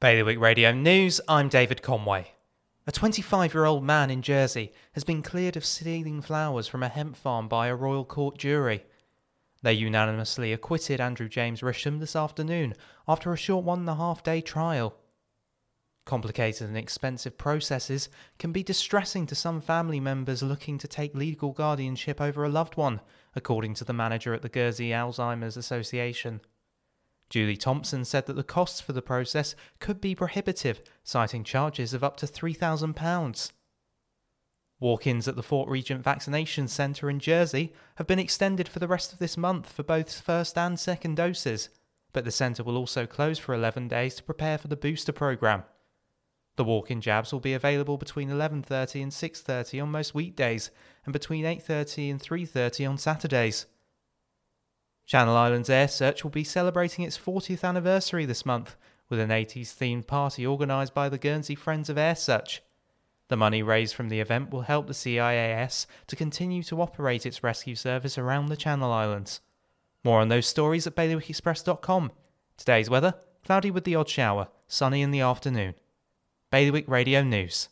Bailiwick Radio News, I'm David Conway. A 25 year old man in Jersey has been cleared of stealing flowers from a hemp farm by a royal court jury. They unanimously acquitted Andrew James Risham this afternoon after a short one and a half day trial. Complicated and expensive processes can be distressing to some family members looking to take legal guardianship over a loved one, according to the manager at the Guernsey Alzheimer's Association. Julie Thompson said that the costs for the process could be prohibitive, citing charges of up to £3,000. Walk ins at the Fort Regent Vaccination Centre in Jersey have been extended for the rest of this month for both first and second doses, but the centre will also close for 11 days to prepare for the booster programme. The walk-in jabs will be available between 11:30 and 6:30 on most weekdays and between 8:30 and 3:30 on Saturdays. Channel Islands Air Search will be celebrating its 40th anniversary this month with an 80s themed party organised by the Guernsey Friends of Air Search. The money raised from the event will help the CIAS to continue to operate its rescue service around the Channel Islands. More on those stories at bailiwickexpress.com. Today's weather cloudy with the odd shower, sunny in the afternoon. Bailiwick Radio News.